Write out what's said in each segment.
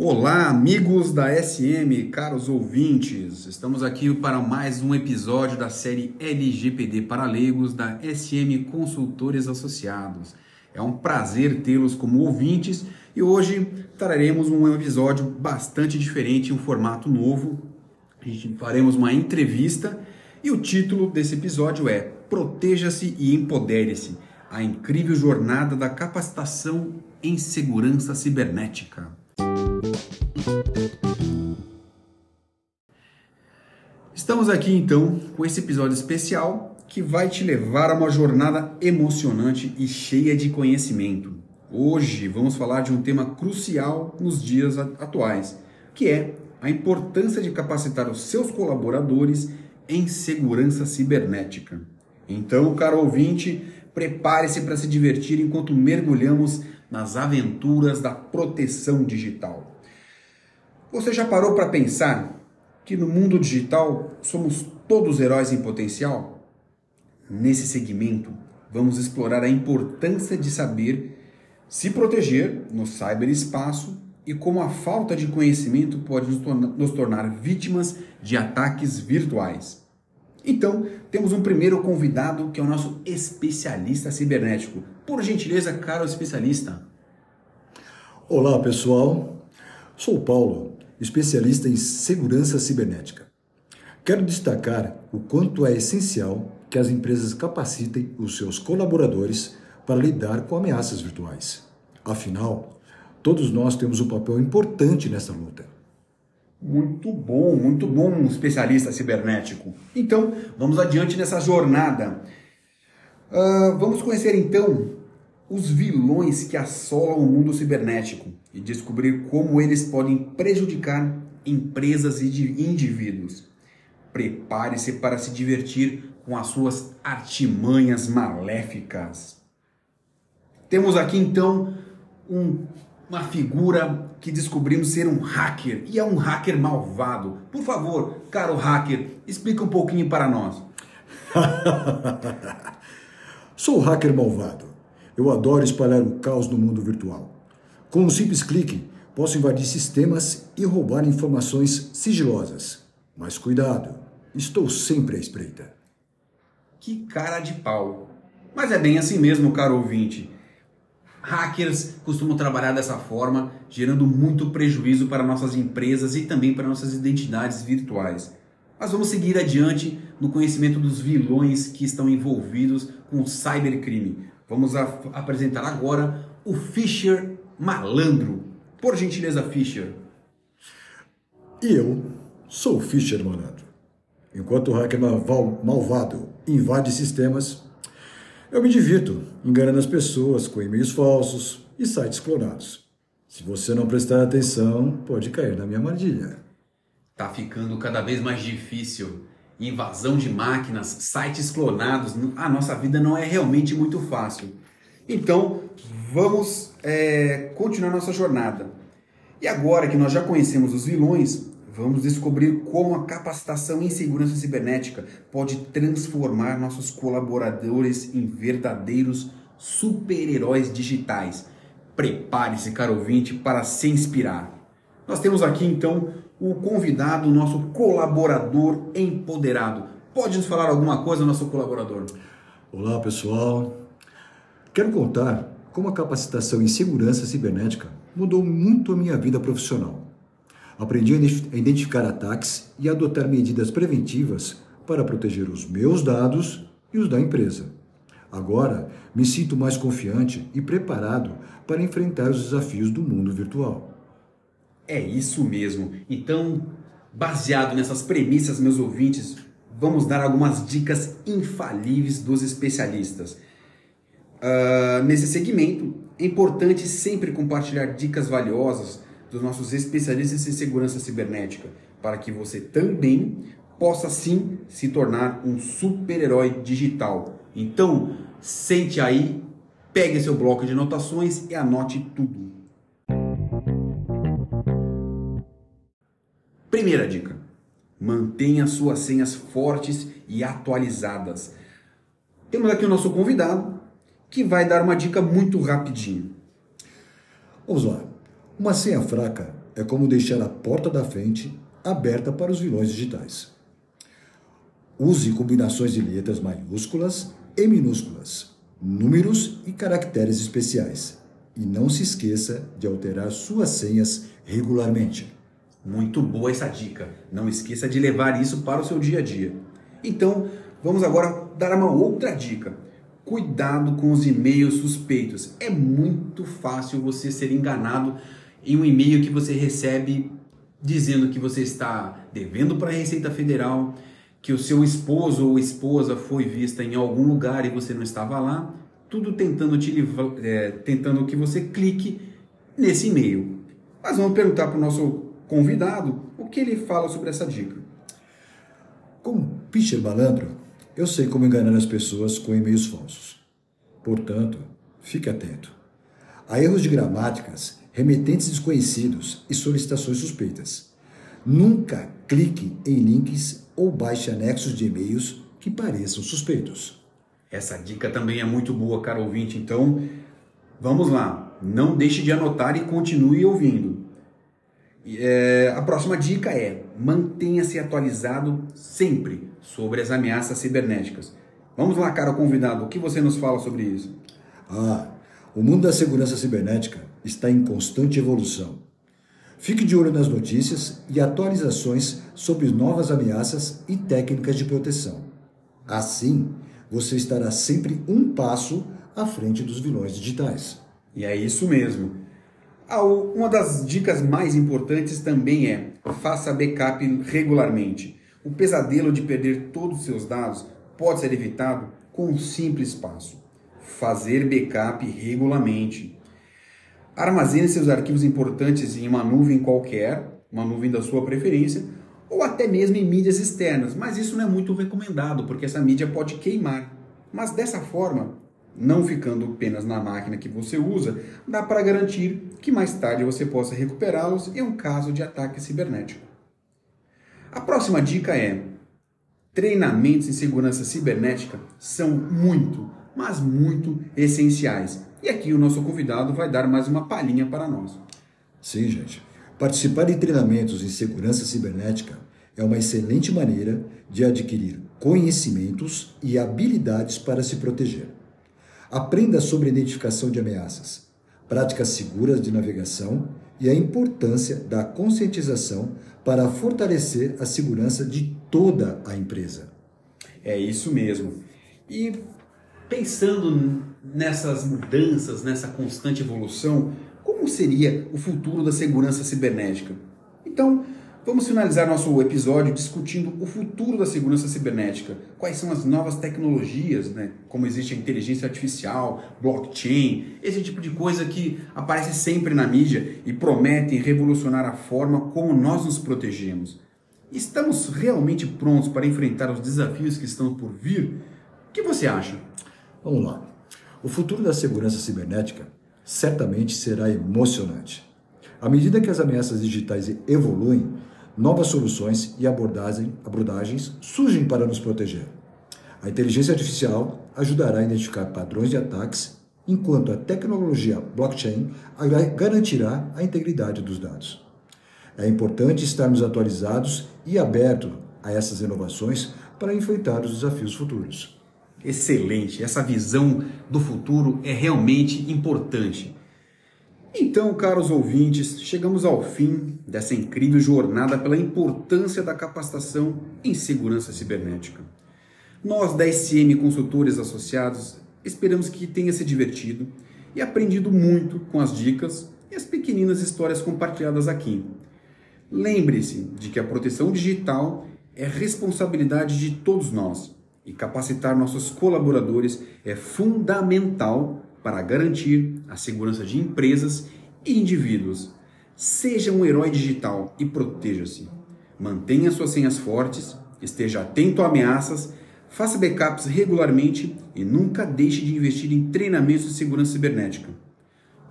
Olá, amigos da SM, caros ouvintes. Estamos aqui para mais um episódio da série LGPD para leigos da SM Consultores Associados. É um prazer tê-los como ouvintes e hoje traremos um episódio bastante diferente, um formato novo. A gente faremos uma entrevista e o título desse episódio é Proteja-se e Empodere-se a incrível jornada da capacitação em segurança cibernética. Estamos aqui então com esse episódio especial que vai te levar a uma jornada emocionante e cheia de conhecimento. Hoje vamos falar de um tema crucial nos dias atuais, que é a importância de capacitar os seus colaboradores em segurança cibernética. Então, caro ouvinte, prepare-se para se divertir enquanto mergulhamos nas aventuras da proteção digital. Você já parou para pensar que no mundo digital somos todos heróis em potencial? Nesse segmento, vamos explorar a importância de saber se proteger no cyberespaço e como a falta de conhecimento pode nos tornar, nos tornar vítimas de ataques virtuais. Então, temos um primeiro convidado que é o nosso especialista cibernético. Por gentileza, caro especialista. Olá, pessoal. Sou o Paulo, especialista em segurança cibernética. Quero destacar o quanto é essencial que as empresas capacitem os seus colaboradores para lidar com ameaças virtuais. Afinal, todos nós temos um papel importante nessa luta. Muito bom, muito bom, especialista cibernético. Então, vamos adiante nessa jornada. Uh, vamos conhecer então os vilões que assolam o mundo cibernético e descobrir como eles podem prejudicar empresas e indivíduos. Prepare-se para se divertir com as suas artimanhas maléficas. Temos aqui então um, uma figura que descobrimos ser um hacker e é um hacker malvado. Por favor, caro hacker, explica um pouquinho para nós. Sou hacker malvado eu adoro espalhar o caos no mundo virtual. Com um simples clique, posso invadir sistemas e roubar informações sigilosas. Mas cuidado, estou sempre à espreita. Que cara de pau. Mas é bem assim mesmo, caro ouvinte. Hackers costumam trabalhar dessa forma, gerando muito prejuízo para nossas empresas e também para nossas identidades virtuais. Mas vamos seguir adiante no conhecimento dos vilões que estão envolvidos com o cybercrime. Vamos apresentar agora o Fischer Malandro. Por gentileza, Fischer. E eu sou o Fischer Malandro. Enquanto o hacker malvado invade sistemas, eu me divirto enganando as pessoas com e-mails falsos e sites clonados. Se você não prestar atenção, pode cair na minha armadilha. Tá ficando cada vez mais difícil invasão de máquinas, sites clonados, a nossa vida não é realmente muito fácil. Então, vamos é, continuar nossa jornada. E agora que nós já conhecemos os vilões, vamos descobrir como a capacitação em segurança cibernética pode transformar nossos colaboradores em verdadeiros super-heróis digitais. Prepare-se, caro ouvinte, para se inspirar. Nós temos aqui então o convidado, o nosso colaborador empoderado. Pode nos falar alguma coisa, nosso colaborador? Olá, pessoal. Quero contar como a capacitação em segurança cibernética mudou muito a minha vida profissional. Aprendi a identificar ataques e adotar medidas preventivas para proteger os meus dados e os da empresa. Agora, me sinto mais confiante e preparado para enfrentar os desafios do mundo virtual. É isso mesmo. Então, baseado nessas premissas, meus ouvintes, vamos dar algumas dicas infalíveis dos especialistas. Uh, nesse segmento, é importante sempre compartilhar dicas valiosas dos nossos especialistas em segurança cibernética, para que você também possa sim se tornar um super-herói digital. Então, sente aí, pegue seu bloco de anotações e anote tudo. Primeira dica: mantenha suas senhas fortes e atualizadas. Temos aqui o nosso convidado que vai dar uma dica muito rapidinho. Vamos lá. Uma senha fraca é como deixar a porta da frente aberta para os vilões digitais. Use combinações de letras maiúsculas e minúsculas, números e caracteres especiais. E não se esqueça de alterar suas senhas regularmente. Muito boa essa dica. Não esqueça de levar isso para o seu dia a dia. Então, vamos agora dar uma outra dica. Cuidado com os e-mails suspeitos. É muito fácil você ser enganado em um e-mail que você recebe dizendo que você está devendo para a Receita Federal, que o seu esposo ou esposa foi vista em algum lugar e você não estava lá, tudo tentando te é, tentando que você clique nesse e-mail. Mas vamos perguntar para o nosso convidado o que ele fala sobre essa dica. Como pitcher malandro, eu sei como enganar as pessoas com e-mails falsos. Portanto, fique atento. Há erros de gramáticas, remetentes desconhecidos e solicitações suspeitas. Nunca clique em links ou baixe anexos de e-mails que pareçam suspeitos. Essa dica também é muito boa, caro ouvinte, então vamos lá. Não deixe de anotar e continue ouvindo. É, a próxima dica é mantenha-se atualizado sempre sobre as ameaças cibernéticas. Vamos lá, cara convidado, o que você nos fala sobre isso? Ah, o mundo da segurança cibernética está em constante evolução. Fique de olho nas notícias e atualizações sobre novas ameaças e técnicas de proteção. Assim, você estará sempre um passo à frente dos vilões digitais. E é isso mesmo. Ah, uma das dicas mais importantes também é faça backup regularmente. O pesadelo de perder todos os seus dados pode ser evitado com um simples passo: fazer backup regularmente. Armazene seus arquivos importantes em uma nuvem qualquer, uma nuvem da sua preferência, ou até mesmo em mídias externas, mas isso não é muito recomendado porque essa mídia pode queimar. Mas dessa forma, não ficando apenas na máquina que você usa, dá para garantir que mais tarde você possa recuperá-los em um caso de ataque cibernético. A próxima dica é: treinamentos em segurança cibernética são muito, mas muito essenciais. E aqui o nosso convidado vai dar mais uma palhinha para nós. Sim, gente. Participar de treinamentos em segurança cibernética é uma excelente maneira de adquirir conhecimentos e habilidades para se proteger. Aprenda sobre identificação de ameaças, práticas seguras de navegação e a importância da conscientização para fortalecer a segurança de toda a empresa. É isso mesmo. E pensando nessas mudanças, nessa constante evolução, como seria o futuro da segurança cibernética? Então, Vamos finalizar nosso episódio discutindo o futuro da segurança cibernética. Quais são as novas tecnologias, né? como existe a inteligência artificial, blockchain, esse tipo de coisa que aparece sempre na mídia e prometem revolucionar a forma como nós nos protegemos. Estamos realmente prontos para enfrentar os desafios que estão por vir? O que você acha? Vamos lá. O futuro da segurança cibernética certamente será emocionante. À medida que as ameaças digitais evoluem, novas soluções e abordagens surgem para nos proteger. A inteligência artificial ajudará a identificar padrões de ataques, enquanto a tecnologia blockchain garantirá a integridade dos dados. É importante estarmos atualizados e abertos a essas inovações para enfrentar os desafios futuros. Excelente! Essa visão do futuro é realmente importante. Então, caros ouvintes, chegamos ao fim dessa incrível jornada pela importância da capacitação em segurança cibernética. Nós da SM Consultores Associados esperamos que tenha se divertido e aprendido muito com as dicas e as pequeninas histórias compartilhadas aqui. Lembre-se de que a proteção digital é responsabilidade de todos nós e capacitar nossos colaboradores é fundamental para garantir a segurança de empresas e indivíduos. Seja um herói digital e proteja-se. Mantenha suas senhas fortes, esteja atento a ameaças, faça backups regularmente e nunca deixe de investir em treinamentos de segurança cibernética.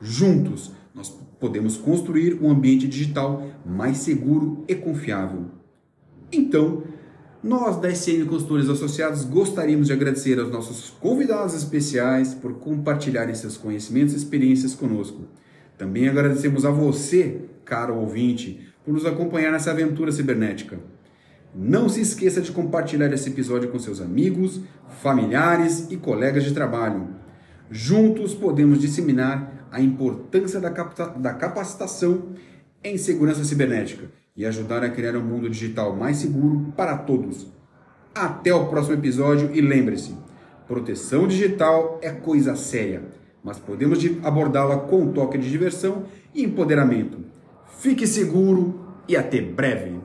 Juntos, nós podemos construir um ambiente digital mais seguro e confiável. Então, nós da SM Consultores Associados gostaríamos de agradecer aos nossos convidados especiais por compartilharem seus conhecimentos e experiências conosco. Também agradecemos a você caro ouvinte, por nos acompanhar nessa aventura cibernética. Não se esqueça de compartilhar esse episódio com seus amigos, familiares e colegas de trabalho. Juntos podemos disseminar a importância da capacitação em segurança cibernética e ajudar a criar um mundo digital mais seguro para todos. Até o próximo episódio e lembre-se: proteção digital é coisa séria, mas podemos abordá-la com um toque de diversão e empoderamento. Fique seguro e até breve!